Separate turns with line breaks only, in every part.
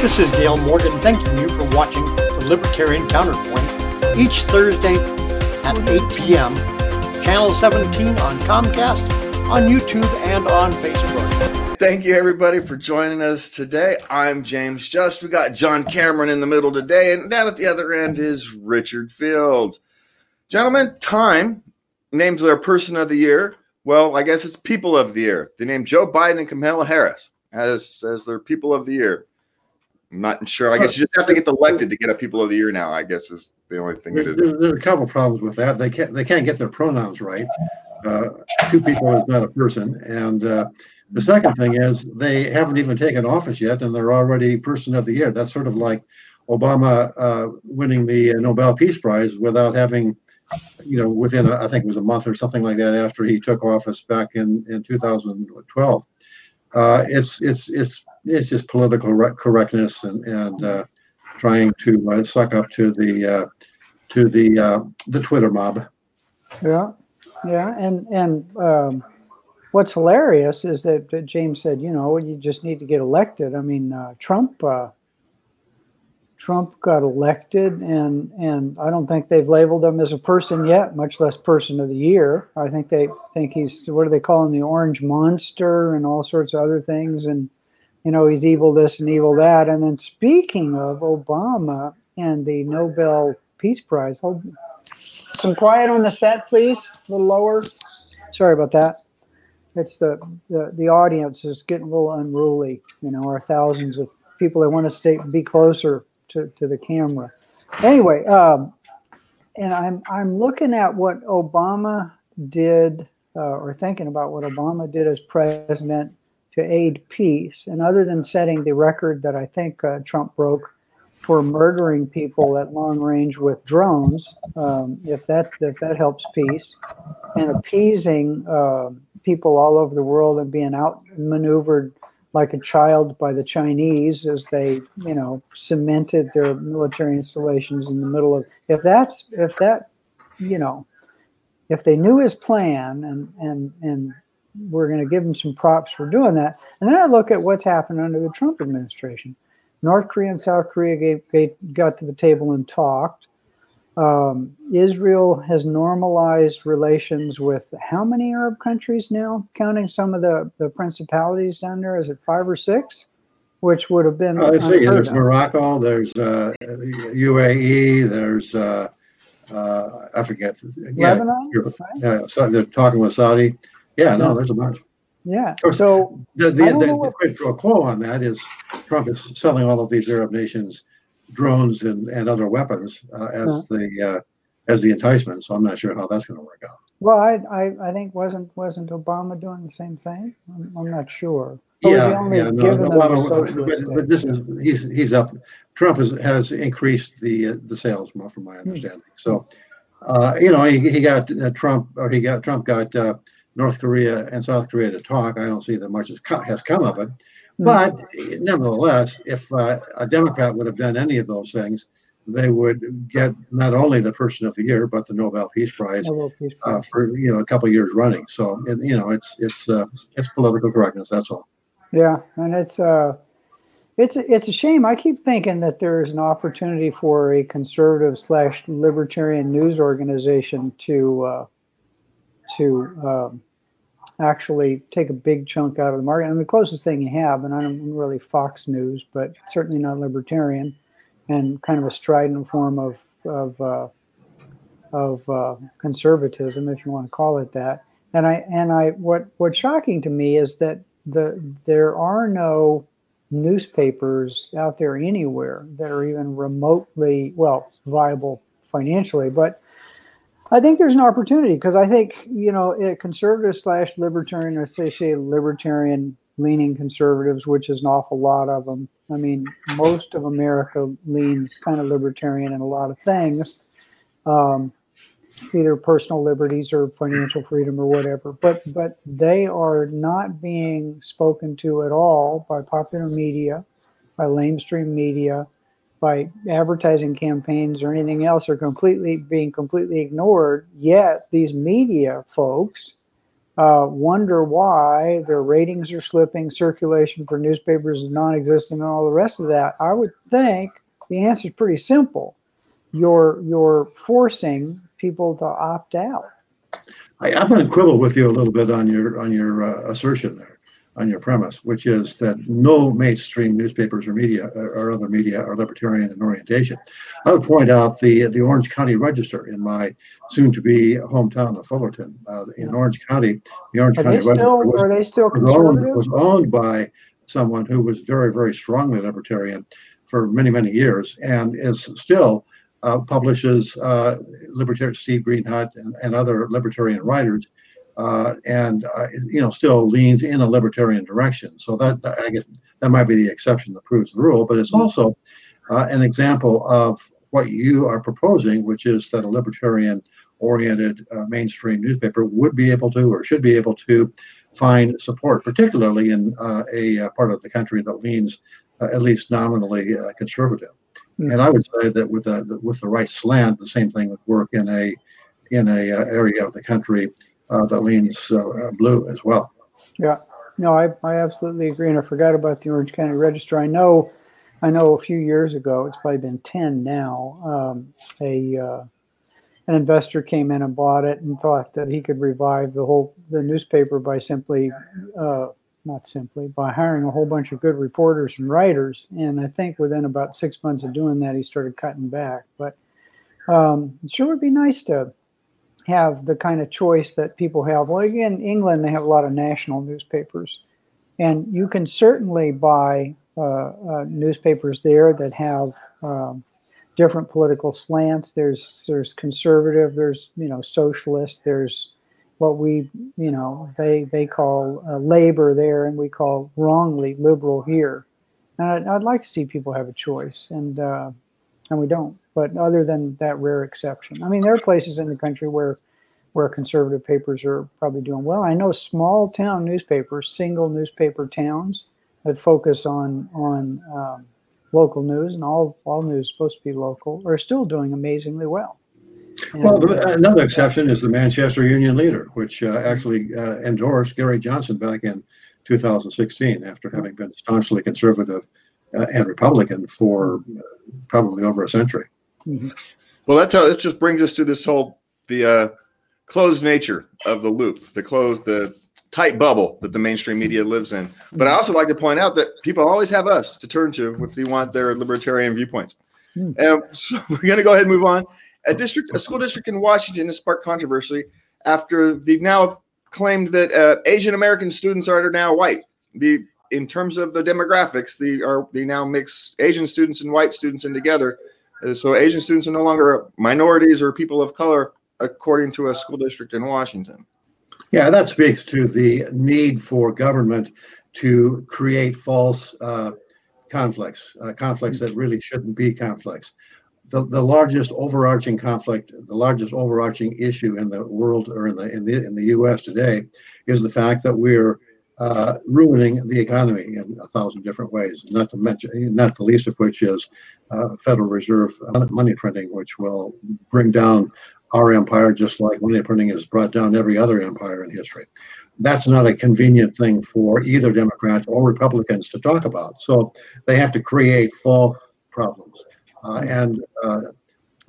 This is Gail Morgan thanking you for watching the Libertarian Counterpoint each Thursday at 8 p.m. Channel 17 on Comcast, on YouTube, and on Facebook.
Thank you, everybody, for joining us today. I'm James Just. We got John Cameron in the middle today, and down at the other end is Richard Fields. Gentlemen, time names their person of the year. Well, I guess it's people of the year. They named Joe Biden and Kamala Harris as as their people of the year. I'm not sure. I guess you just have to get elected to get a people of the year now. I guess is the only thing it is.
There's, there's a couple problems with that. They can't they can't get their pronouns right. Uh, two people is not a person, and uh, the second thing is they haven't even taken office yet, and they're already person of the year. That's sort of like Obama uh, winning the Nobel Peace Prize without having, you know, within a, I think it was a month or something like that after he took office back in in 2012. Uh, it's it's it's it's just political re- correctness and and uh, trying to uh, suck up to the uh, to the uh, the Twitter mob.
Yeah, yeah, and and um, what's hilarious is that, that James said, you know, you just need to get elected. I mean, uh, Trump. Uh, Trump got elected, and and I don't think they've labeled him as a person yet, much less person of the year. I think they think he's what do they call him, the orange monster, and all sorts of other things, and you know he's evil this and evil that. And then speaking of Obama and the Nobel Peace Prize, hold some quiet on the set, please, a little lower. Sorry about that. It's the the, the audience is getting a little unruly. You know, our thousands of people that want to stay be closer to, to the camera. Anyway, um, and I'm I'm looking at what Obama did, uh, or thinking about what Obama did as president to aid peace. And other than setting the record that I think uh, Trump broke for murdering people at long range with drones, um, if that if that helps peace, and appeasing uh, people all over the world and being outmaneuvered like a child by the Chinese as they, you know, cemented their military installations in the middle of. If that's if that, you know, if they knew his plan and and and we're going to give them some props for doing that. And then I look at what's happened under the Trump administration. North Korea and South Korea gave, gave, got to the table and talked. Um, Israel has normalized relations with how many Arab countries now, counting some of the, the principalities down there? Is it five or six? Which would have been.
Let's see, there's
of.
Morocco, there's uh, UAE, there's, uh, uh, I forget. Yeah,
Lebanon, right?
Yeah, so they're talking with Saudi. Yeah, no, there's a bunch.
Yeah.
course,
So
The, the, the, the quid pro quo on that is Trump is selling all of these Arab nations drones and, and other weapons uh, as the uh, as the enticement. So I'm not sure how that's going to work out.
Well, I, I, I think wasn't wasn't Obama doing the same thing? I'm, I'm not sure. Or
yeah,
only
yeah, no,
giving
no,
them
well,
the
no,
socialist
but, but this is he's he's up. Trump has, has increased the uh, the sales, from
Hmm.
my understanding. So, uh, you know, he, he got uh, Trump or he got Trump got uh, North Korea and South Korea to talk. I don't see that much has come, has come of it.
Hmm.
But nevertheless, if uh, a Democrat would have done any of those things, they would get not only the Person of the Year but the Nobel Peace Prize
Nobel Peace
uh, for you know a couple of years running. So it, you know it's it's uh, it's political correctness. That's all.
Yeah, and it's uh, it's it's a shame. I keep thinking that there's an opportunity for a conservative slash libertarian news organization to uh, to um, actually take a big chunk out of the market. And the closest thing you have, and I'm really Fox News, but certainly not libertarian, and kind of a strident form of of uh, of uh, conservatism, if you want to call it that. And I and I what what's shocking to me is that the there are no newspapers out there anywhere that are even remotely well viable financially, but I think there's an opportunity because I think you know conservative slash libertarian or say libertarian leaning conservatives, which is an awful lot of them. I mean, most of America leans kind of libertarian in a lot of things, um, either personal liberties or financial freedom or whatever. But but they are not being spoken to at all by popular media, by lamestream media, by advertising campaigns or anything else are completely being completely ignored. Yet these media folks uh, wonder why their ratings are slipping, circulation for newspapers is non-existent, and all the rest of that. I would think the answer is pretty simple. You're you're forcing people to opt out.
I, I'm going to quibble with you a little bit on your on your uh, assertion there, on your premise, which is that no mainstream newspapers or media or, other media are libertarian in orientation. I would point out the the Orange County Register in my soon-to-be hometown of Fullerton. Uh, in Orange County, the Orange
Are
County
they still
Register was,
are they still
was owned, was owned by someone who was very very strongly libertarian for many many years and is still uh, publishes uh, libertarian Steve Greenhut and, and other libertarian writers, uh, and uh, you know still leans in a libertarian direction. So that that- I guess that might be the exception that proves the rule, but it's also uh, an example of what you are proposing, which is that a libertarian oriented uh, mainstream newspaper would be able to or should be able to find support, particularly in uh, a uh, part of the country that leans uh, at least nominally uh, conservative.
Hmm.
And I would say that with a the, with the right slant, the same thing would work in a in a uh, area of the country uh, that leans uh, uh, blue as well.
Yeah, no, I, I absolutely agree, and I forgot about the Orange County Register. I know, I know a few years ago, it's probably been ten now. Um, a uh, an investor came in and bought it and thought that he could revive the whole the newspaper by simply, uh, not simply, by hiring a whole bunch of good reporters and writers. And I think within about six months of doing that, he started cutting back. But um, it sure would be nice to have the kind of choice that people have. Well, again, England, they have a lot of national newspapers, and you can certainly buy uh, uh, newspapers there that have um, different political slants. There's there's conservative, there's you know socialist, there's what we you know they they call uh, labor there, and we call wrongly liberal here. And I'd, I'd like to see people have a choice, and uh, and we don't. But other than that rare exception, I mean, there are places in the country where where conservative papers are probably doing well. I know small town newspapers, single newspaper towns that focus on on um, local news, and all all news is supposed to be local, are still doing amazingly well. And,
Well, the- another exception is the Manchester Union Leader, which uh, actually uh, endorsed Gary Johnson back in 2016 after having been staunchly conservative uh, and Republican for uh, probably over a century.
Mhm.
Well, that tell, it just brings us to this whole the uh, closed nature of the loop, the closed, the tight bubble that the mainstream media lives in. But I also like to point out that people always have us to turn to if they want their libertarian viewpoints.
Hmm.
And so we're going to go ahead and move on. A district, a school district in Washington has sparked controversy after they've now claimed that uh, Asian American students are now white. The in terms of the demographics, they are they now mix Asian students and white students in together. Uh, so Asian students are no longer minorities or people of color, according to a school district in Washington.
Yeah, that speaks to the need for government to create false uh, conflicts, uh, conflicts that really shouldn't be conflicts. The, the largest overarching conflict, the largest overarching issue in the world or in the in the in the U.S. today, is the fact that we're uh, ruining the economy in a thousand different ways. Not to mention, not the least of which is uh, Federal Reserve money printing, which will bring down our empire just like money printing has brought down every other empire in history. That's not a convenient thing for either Democrats or Republicans to talk about. So they have to create false problems. Uh, and uh,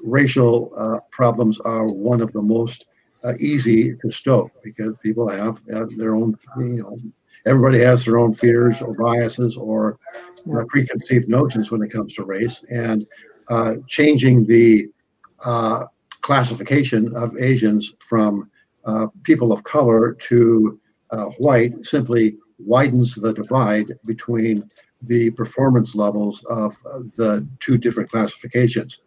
racial uh, problems are one of the most uh, easy to stoke because people have, have their own, you know, everybody has their own fears or biases or you know, preconceived notions when it comes to race. And uh, changing the uh, classification of Asians from uh, people of color to uh, white simply widens the divide between the performance levels of uh, the two different classifications.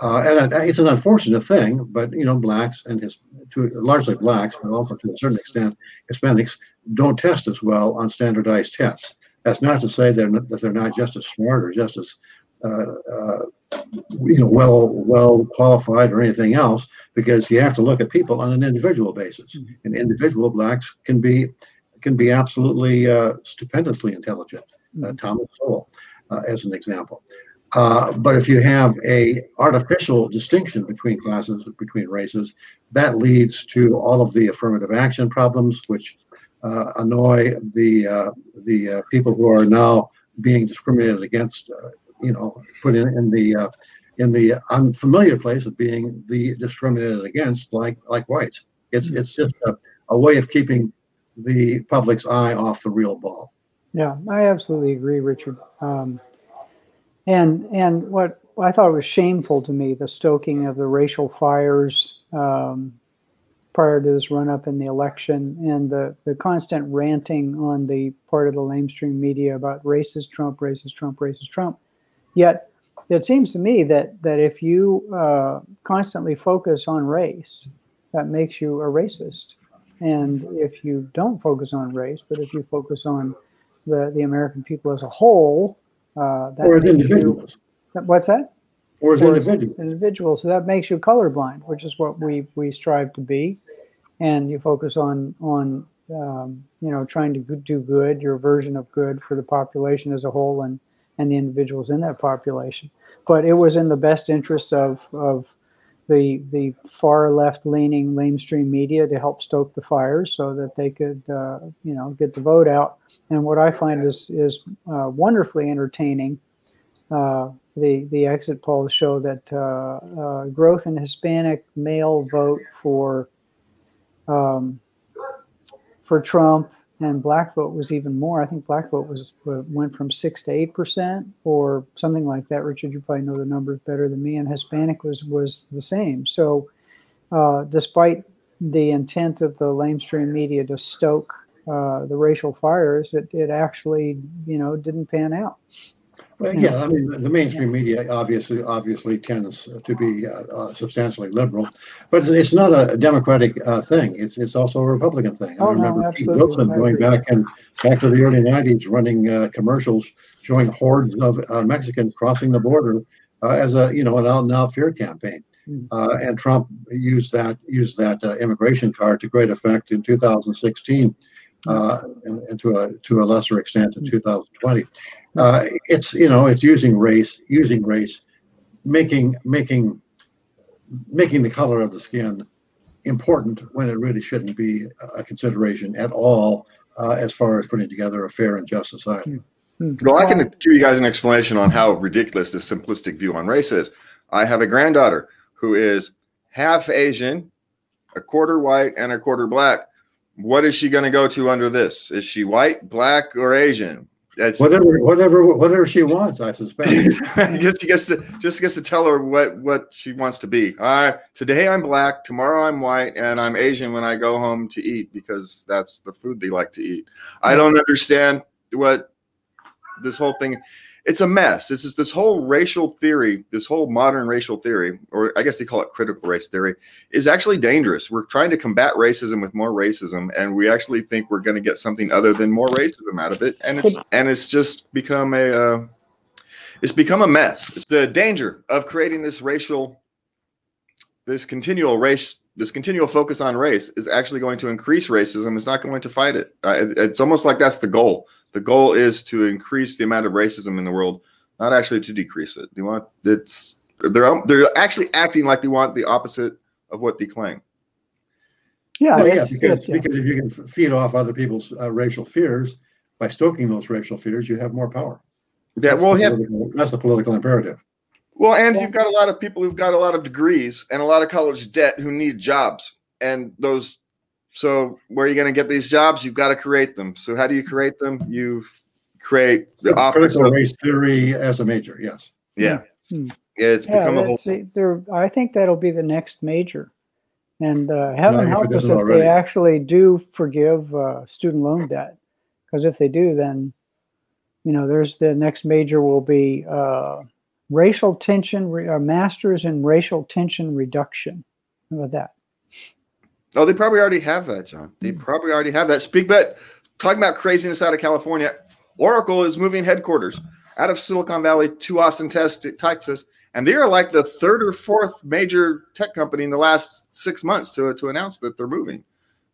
Uh, and it's an unfortunate thing, but you know, blacks and his to largely blacks, but also to a certain extent Hispanics don't test as well on standardized tests. That's not to say they're not, that they're not just as smart or just as uh, uh, you know well well qualified or anything else, because you have to look at people on an individual basis. And individual blacks can be can be absolutely uh, stupendously intelligent. Uh, Thomas Sowell, uh, as an example. Uh, but if you have a artificial distinction between classes, between races, that leads to all of the affirmative action problems, which uh, annoy the uh, the uh, people who are now being discriminated against. Uh, you know, put in, in the uh, in the unfamiliar place of being the discriminated against, like like whites. It's it's just a, a way of keeping the public's eye off the real ball.
Yeah, I absolutely agree, Richard. Um, and and what I thought was shameful to me, the stoking of the racial fires um, prior to this run up in the election, and the the constant ranting on the part of the lamestream media about racist Trump, racist Trump, racist Trump. Yet it seems to me that that if you uh, constantly focus on race, that makes you a racist. And if you don't focus on race, but if you focus on the, the American people as a whole, uh, that
Or as
makes you,
individuals.
what's that?
Or as
Or as
individuals.
individuals. So that makes you colorblind, which is what we, we strive to be. And you focus on, on um, you know, trying to do good, your version of good for the population as a whole and, and the individuals in that population. But it was in the best interests of, of the the far left leaning mainstream media to help stoke the fires so that they could uh, you know get the vote out. And what I find is is uh, wonderfully entertaining. Uh, the the exit polls show that uh, uh, growth in Hispanic male vote for um, for Trump and black vote was even more. I think black vote was uh, went from six to eight percent, or something like that. Richard, you probably know the numbers better than me. And Hispanic was was the same. So, uh, despite the intent of the lamestream media to stoke uh, the racial fires, it, it actually you know didn't pan out.
Well, yeah, I mean, the mainstream media obviously obviously tends to be uh, uh, substantially liberal, but it's not a democratic uh, thing. It's it's also a Republican thing. I
Oh, no,
remember Pete. Wilson going back and back to the early '90s, running uh, commercials showing hordes of uh, Mexicans crossing the border uh, as a you know an out and out fear campaign.
Hmm.
Uh, and Trump used that used that uh, immigration card to great effect in 2016, uh, and, and to a to a lesser extent in 2020. Uh, it's you know it's using race using race, making making making the color of the skin important when it really shouldn't be a consideration at all uh, as far as putting together a fair and just society.
Hmm.
Well, I can give you guys an explanation on how ridiculous this simplistic view on race is. I have a granddaughter who is half Asian, a quarter white, and a quarter black. What is she going to go to under this? Is she white, black, or Asian? That's
Whatever whatever whatever she wants, I suspect.
just gets to just gets to tell her what what she wants to be. I today I'm black, tomorrow I'm white, and I'm Asian when I go home to eat because that's the food they like to eat. I don't understand what this whole thing. It's a mess. This is this whole racial theory, this whole modern racial theory, or I guess they call it critical race theory, is actually dangerous. We're trying to combat racism with more racism, and we actually think we're going to get something other than more racism out of it, and it's and it's just become a uh, it's become a mess. It's the danger of creating this racial, this continual race, this continual focus on race is actually going to increase racism. It's not going to fight it. Uh, it- it's almost like that's the goal. The goal is to increase the amount of racism in the world, not actually to decrease it. They want it's they're they're actually acting like they want the opposite of what they claim.
Yeah,
Well, yeah,
that's-
because
yeah.
because if you can feed off other people's uh, racial fears by stoking those racial fears, you have more power.
Yeah,
That's
well,
the
yeah,
that's the political imperative.
Well, and you've got a lot of people who've got a lot of degrees and a lot of college debt who need jobs. And those, so where are you going to get these jobs? You've got to create them. So how do you create them? You create the office.
Critical
Of,
race theory as a major, yes.
yeah,
Hmm.
yeah, it's
Yeah,
become a whole.
there. I think that'll be the next major, and uh, heaven
if it
help us if
already.
they actually do forgive uh, student loan debt, because if they do, then you know, there's the next major will be uh, racial tension, re- uh, masters in racial tension reduction. How about that?
Oh, they probably already have that, John. They probably already have that. Speak, but talking about craziness out of California, Oracle is moving headquarters out of Silicon Valley to Austin, Texas, and they are like the third or fourth major tech company in the last six months to to announce that they're moving.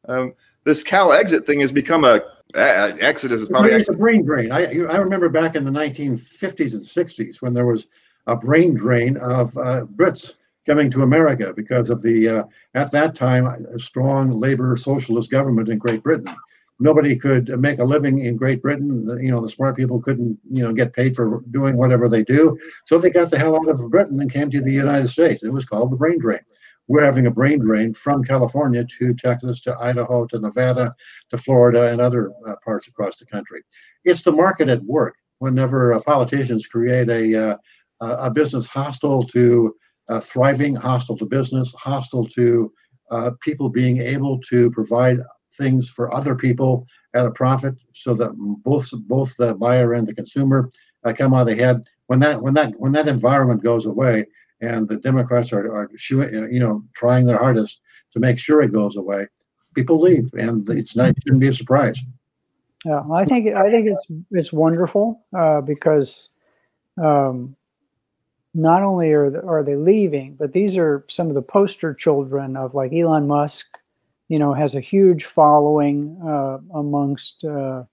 Um, this Cal exit thing has become a uh, Exodus is probably
a brain drain. I I remember back in the 1950s and 60s when there was a brain drain of uh, Brits coming to America because of the, uh, at that time, a strong labor socialist government in Great Britain. Nobody could make a living in Great Britain. You know, the smart people couldn't, you know, get paid for doing whatever they do. So they got the hell out of Britain and came to the United States. It was called the brain drain. We're having a brain drain from California to Texas to Idaho to Nevada to Florida and other uh, parts across the country. It's the market at work. Whenever uh, politicians create a uh, a business hostile to thriving, hostile to business, hostile to uh, people being able to provide things for other people at a profit, so that both both the buyer and the consumer uh, come out ahead. When that when that when that environment goes away, and the Democrats are are you know trying their hardest to make sure it goes away, people leave, and it's not it shouldn't be a surprise.
Yeah, I think I think it's it's wonderful uh, because um, not only are the, are they leaving, but these are some of the poster children of like Elon Musk. You know, has a huge following uh, amongst uh,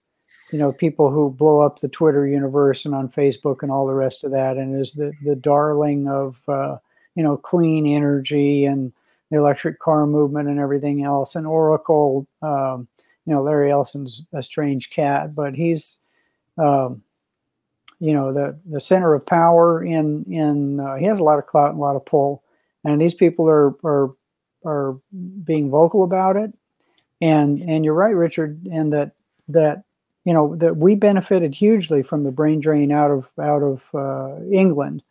you know people who blow up the Twitter universe and on Facebook and all the rest of that, and is the the darling of uh, you know clean energy and the electric car movement and everything else. And Oracle, um, you know, Larry Ellison's a strange cat, but he's um, you know the the center of power in in uh, he has a lot of clout and a lot of pull. And these people are are are being vocal about it. And and you're right richard and that that you know that we benefited hugely from the brain drain out of out of uh, england.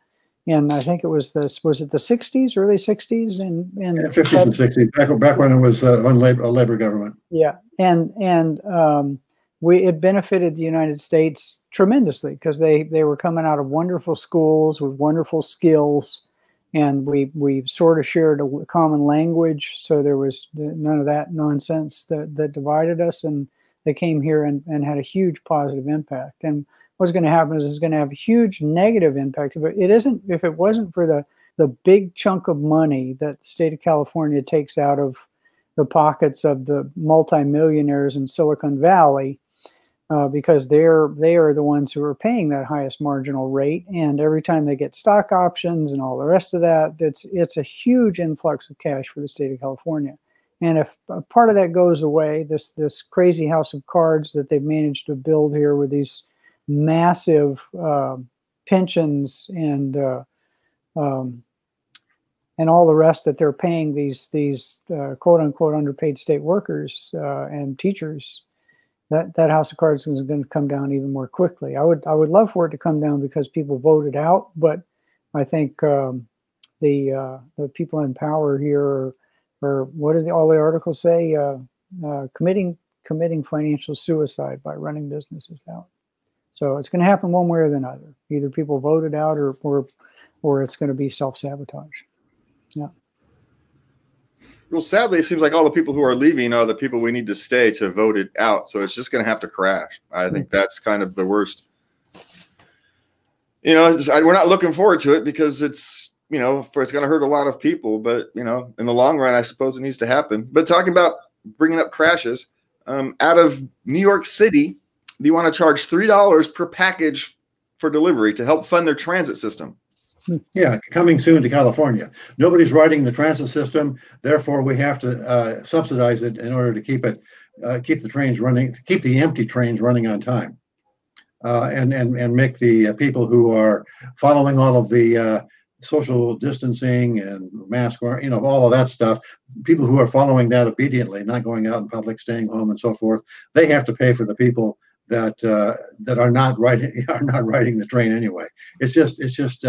And i think it was this was it the 60s early 60s and and
yeah, 50s and 60s back, back when it was uh, on labor, a labor government.
Yeah and and um we it benefited the United States tremendously because they they were coming out of wonderful schools with wonderful skills, and we we sort of shared a common language, so there was none of that nonsense that that divided us, and they came here and, and had a huge positive impact. And what's going to happen is it's going to have a huge negative impact. But it isn't if it wasn't for the the big chunk of money that the state of California takes out of the pockets of the multimillionaires in Silicon Valley uh, because they're they are the ones who are paying that highest marginal rate, and every time they get stock options and all the rest of that, it's it's a huge influx of cash for the state of California. And if part of that goes away, this this crazy house of cards that they've managed to build here with these massive uh, pensions and uh, um, and all the rest that they're paying these these uh, quote unquote underpaid state workers uh, and teachers that that house of cards is going to come down even more quickly. I would I would love for it to come down because people voted out, but I think um, the uh, the people in power here are, are what does the, all the articles say? Uh, uh, committing committing financial suicide by running businesses out. So it's going to happen one way or the other. Either people voted out or or or it's going to be self sabotage. Yeah.
Well, sadly, it seems like all the people who are leaving are the people we need to stay to vote it out. So it's just going to have to crash. I think mm-hmm. that's kind of the worst. You know, just, I, we're not looking forward to it because it's you know for, it's going to hurt a lot of people. But you know, in the long run, I suppose it needs to happen. But talking about bringing up crashes, um, out of New York City, they want to charge three dollars per package for delivery to help fund their transit system.
Yeah, coming soon to California. Nobody's riding the transit system, therefore we have to uh, subsidize it in order to keep it, uh, keep the trains running, keep the empty trains running on time, uh, and and and make the uh, people who are following all of the uh, social distancing and mask, you know, all of that stuff. People who are following that obediently, not going out in public, staying home, and so forth, they have to pay for the people that uh, that are not riding are not riding the train anyway. It's just it's just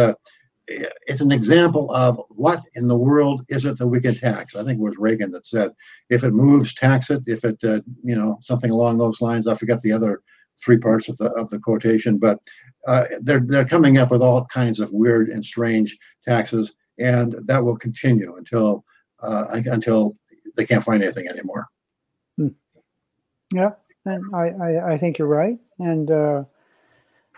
it's an example of what in the world is it that we can tax. I think it was Reagan that said, if it moves, tax it. If it, uh, you know, something along those lines. I forget the other three parts of the of the quotation, but uh, they're they're coming up with all kinds of weird and strange taxes, and that will continue until uh, until they can't find anything anymore.
Hmm. Yeah, and I, I, I think you're right, and uh,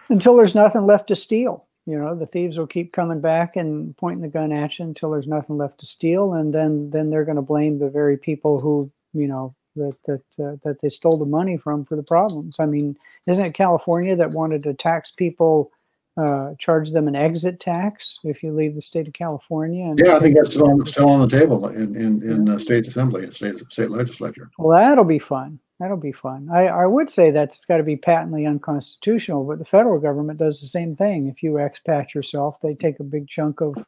until there's nothing left to steal you know the thieves will keep coming back and pointing the gun at you until there's nothing left to steal and then then they're going to blame the very people who you know that that uh, that they stole the money from for the problems i mean isn't it california that wanted to tax people uh, charge them an exit tax if you leave the state of California. And
Yeah, I think that's still on, still on the table in, in, in the state assembly, state, state legislature.
Well, that'll be fun. That'll be fun. I, I would say that's got to be patently unconstitutional, but the federal government does the same thing. If you expat yourself, they take a big chunk of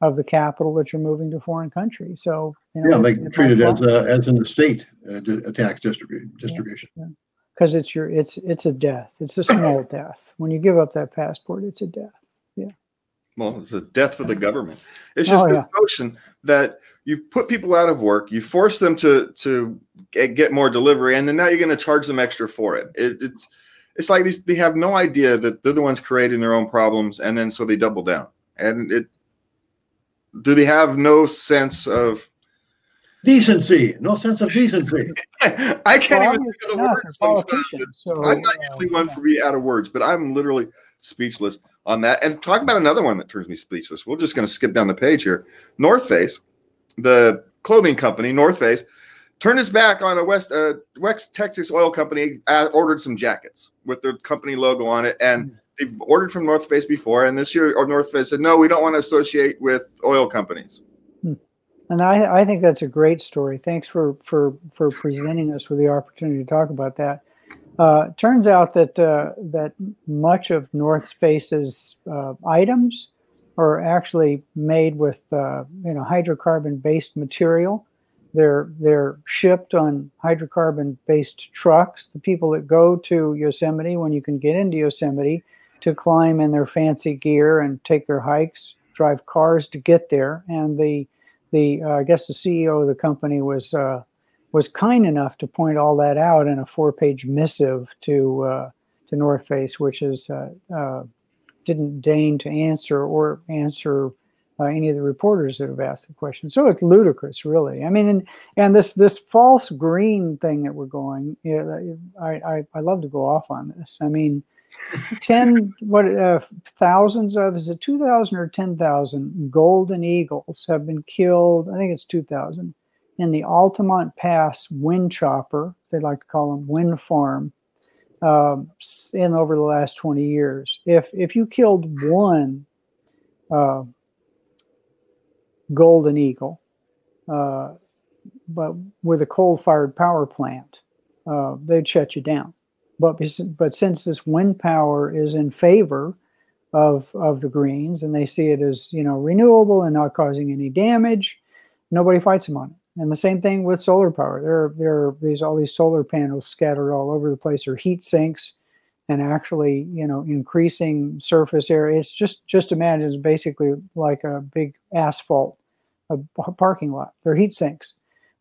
of the capital that you're moving to foreign country. So you know,
Yeah, they treat it as a, as an estate, uh, a tax distribution, distribution.
because it's your it's it's a death. It's a small death. When you give up that passport, it's a death.
Well, it's a death for the government. It's just
Oh,
this notion that you've put people out of work, you force them to to get get more delivery, and then now you're going to charge them extra for it. it. It's it's like these they have no idea that they're the ones creating their own problems, and then so they double down. And it do they have no sense of?
Decency, no sense of decency.
I can't
Well,
even think of the
obviously
words.
So
I'm not
uh,
usually one
yeah.
for be out of words, but I'm literally speechless on that. And talk about another one that turns me speechless. We're just going to skip down the page here. North Face, the clothing company, North Face, turned its back on a West uh, West Texas oil company. Uh, ordered some jackets with their company logo on it, and they've ordered from North Face before. And this year, or North Face said, no, we don't want to associate with oil companies.
And I, I think that's a great story. Thanks for for for presenting us with the opportunity to talk about that. Uh, turns out that uh, that much of North Face's uh, items are actually made with uh, you know hydrocarbon based material. They're they're shipped on hydrocarbon based trucks. The people that go to Yosemite, when you can get into Yosemite, to climb in their fancy gear and take their hikes, drive cars to get there, and the the uh, I guess the CEO of the company was was kind enough to point all that out in a four page missive to uh, to North Face, which is uh, uh, didn't deign to answer or answer uh, any of the reporters that have asked the question. So it's ludicrous, really. I mean, and, and this this false green thing that we're going, you know, I, I I love to go off on this. I mean. 10 what uh, thousands of is it 2000 or 10,000 golden eagles have been killed I think it's 2000 in the Altamont Pass wind chopper they like to call them wind farm um, in over the last 20 years. If if you killed one uh, golden eagle uh, but with a coal-fired power plant uh, they'd shut you down. But but since this wind power is in favor of of the greens and they see it as you know renewable and not causing any damage nobody fights them on it and the same thing with solar power. There there are these all these solar panels scattered all over the place. Or heat sinks and actually you know increasing surface area. It's just just imagine it's basically like a big asphalt a parking lot. They're heat sinks.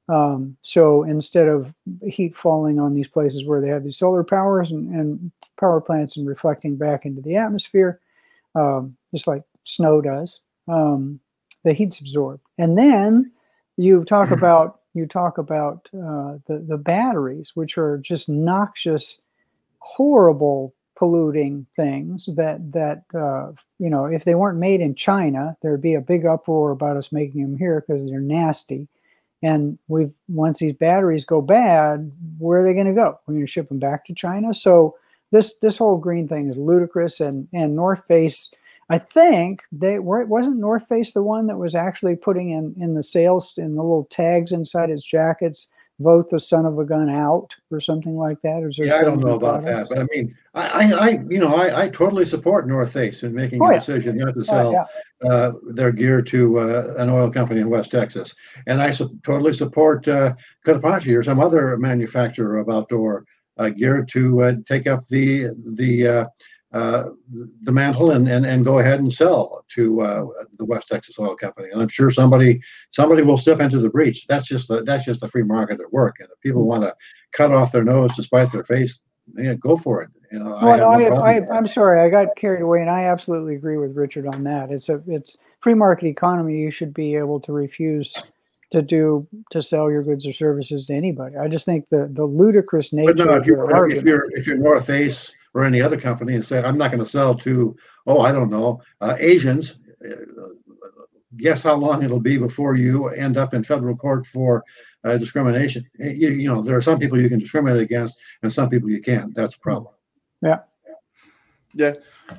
Um, so instead of heat falling on these places where they have these solar powers and, and power plants and reflecting back into the atmosphere, um, just like snow does, um, the heat's absorbed. And then you talk about you talk about uh, the the batteries, which are just noxious, horrible polluting things that that uh, you know if they weren't made in China, there'd be a big uproar about us making them here because they're nasty. And we've once these batteries go bad where are they going to go? We're going to ship them back to china. So this this whole green thing is ludicrous. And and north face i think they were wasn't north face the one that was actually putting in in the sales in the little tags inside its jackets vote the son of a gun out or something like that or
Yeah, I don't know about that, but I mean, I, I, I you know, I, I totally support North Face in making
Oh,
a
yeah.
decision not to
Oh,
sell
yeah.
uh, their gear to uh, an oil company in West Texas. And I su- totally support uh, Katapachi or some other manufacturer of outdoor uh, gear to uh, take up the the uh, the mantle and, and and go ahead and sell to uh, the West Texas Oil Company. And I'm sure somebody somebody will step into the breach. That's just the that's just the free market at work. And if people want to cut off their nose to spite their face, yeah, go for it. You know,
Well, I,
no
I,
that.
I'm sorry, I got carried away, and I absolutely agree with Richard on that. It's a it's free market economy. You should be able to refuse to do to sell your goods or services to anybody. I just think the the ludicrous nature
But no,
of
if
your
you're if you're if you're North Face or any other company and say I'm not going to sell to oh I don't know uh, Asians, uh, guess how long it'll be before you end up in federal court for uh, discrimination. Eh, You, you know there are some people you can discriminate against and some people you can't. That's a problem.
Yeah. Yeah.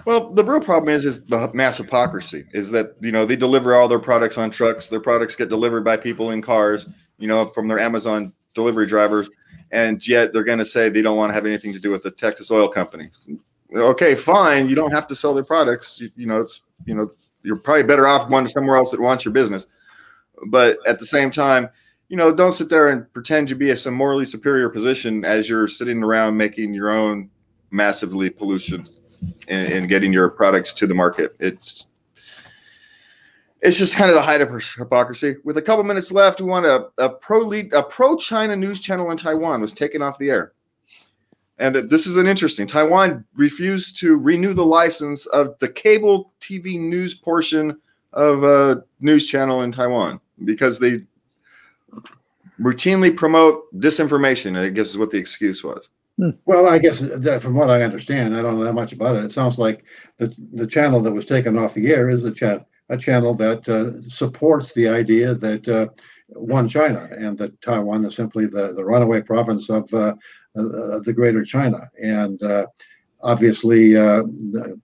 Well, the real problem is is the mass hypocrisy. Is that you know they deliver all their products on trucks. Their products get delivered by people in cars. You know, from their Amazon delivery drivers, and yet they're going to say they don't want to have anything to do with the Texas Oil Company. Okay, fine. You don't have to sell their products. You, you know, it's you know you're probably better off going to somewhere else that wants your business. But at the same time, you know, don't sit there and pretend to be a some morally superior position as you're sitting around making your own massively pollution and, and getting your products to the market. It's it's just kind of the height of hypocrisy. With a couple minutes left, we want a, a pro lead, a pro China news channel in Taiwan was taken off the air. And this is an interesting. Taiwan refused to renew the license of the cable TV news portion of a news channel in Taiwan because they routinely promote disinformation. I guess is what the excuse was. Hmm.
Well, I guess that from what I understand, I don't know that much about it. It sounds like the the channel that was taken off the air is the chat a channel that uh, supports the idea that uh, one China and that Taiwan is simply the, the runaway province of uh, uh the Greater China. And uh, obviously, uh,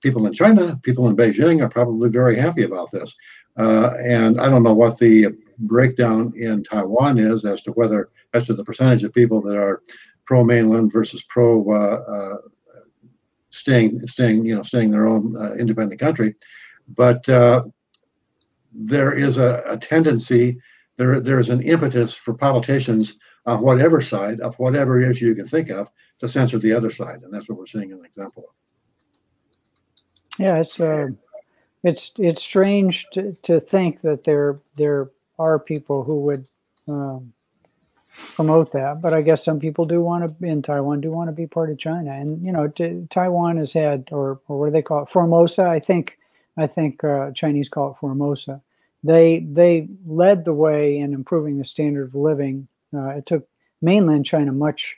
people in China, people in Beijing, are probably very happy about this. and I don't know what the breakdown in Taiwan is as to whether as to the percentage of people that are pro mainland versus pro staying staying you know staying their own independent country, but there is a, a, tendency there there is an impetus for politicians on whatever side of whatever issue you can think of to censor the other side, and that's what we're seeing an example of.
Yeah, it's uh, it's it's strange to, to think that there there are people who would um, promote that. But I guess some people do want to in Taiwan do want to be part of China, and you know, t- Taiwan has had or or what do they call it, Formosa? I think I think uh, Chinese call it Formosa. They they led the way in improving the standard of living. Uh, it took mainland China much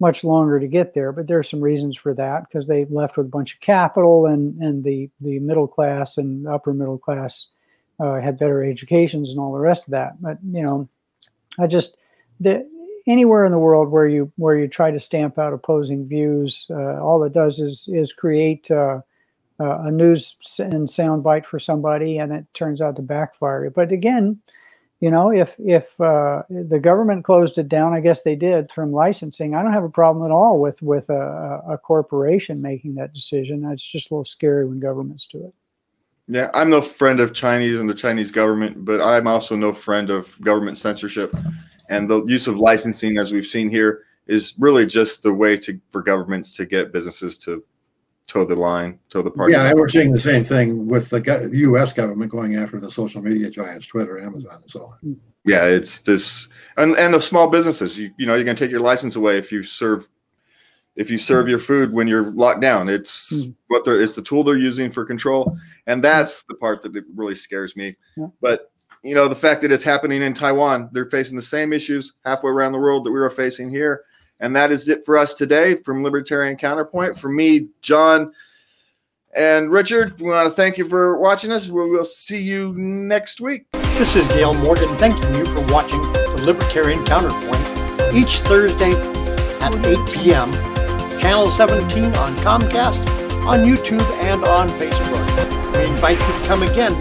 much longer to get there, but there are some reasons for that because they left with a bunch of capital and and the the middle class and upper middle class uh, had better educations and all the rest of that. But you know, I just the, anywhere in the world where you where you try to stamp out opposing views, uh, all it does is is create uh, a news and sound bite for somebody, and it turns out to backfire. But again, you know, if if uh, the government closed it down, I guess they did from licensing. I don't have a problem at all with with a, a corporation making that decision. It's just a little scary when governments do it.
Yeah, I'm no friend of Chinese and the Chinese government, but I'm also no friend of government censorship. And the use of licensing, as we've seen here, is really just the way to for governments to get businesses to toe the line, toe the party.
Yeah, and we're seeing the same thing with the U.S. government going after the social media giants, Twitter, Amazon, and so on.
Yeah, it's this, and and the small businesses. You you know, you're going to take your license away if you serve if you serve your food when you're locked down. It's mm. what they're it's the tool they're using for control, and that's the part that really scares me. Yeah. But you know, the fact that it's happening in Taiwan, they're facing the same issues halfway around the world that we are facing here. And that is it for us today from Libertarian Counterpoint. For me, John and Richard, we want to thank you for watching us. We will see you next week.
This is Gail Morgan thanking you for watching the Libertarian Counterpoint each Thursday at 8 p.m. Channel 17 on Comcast, on YouTube, and on Facebook. We invite you to come again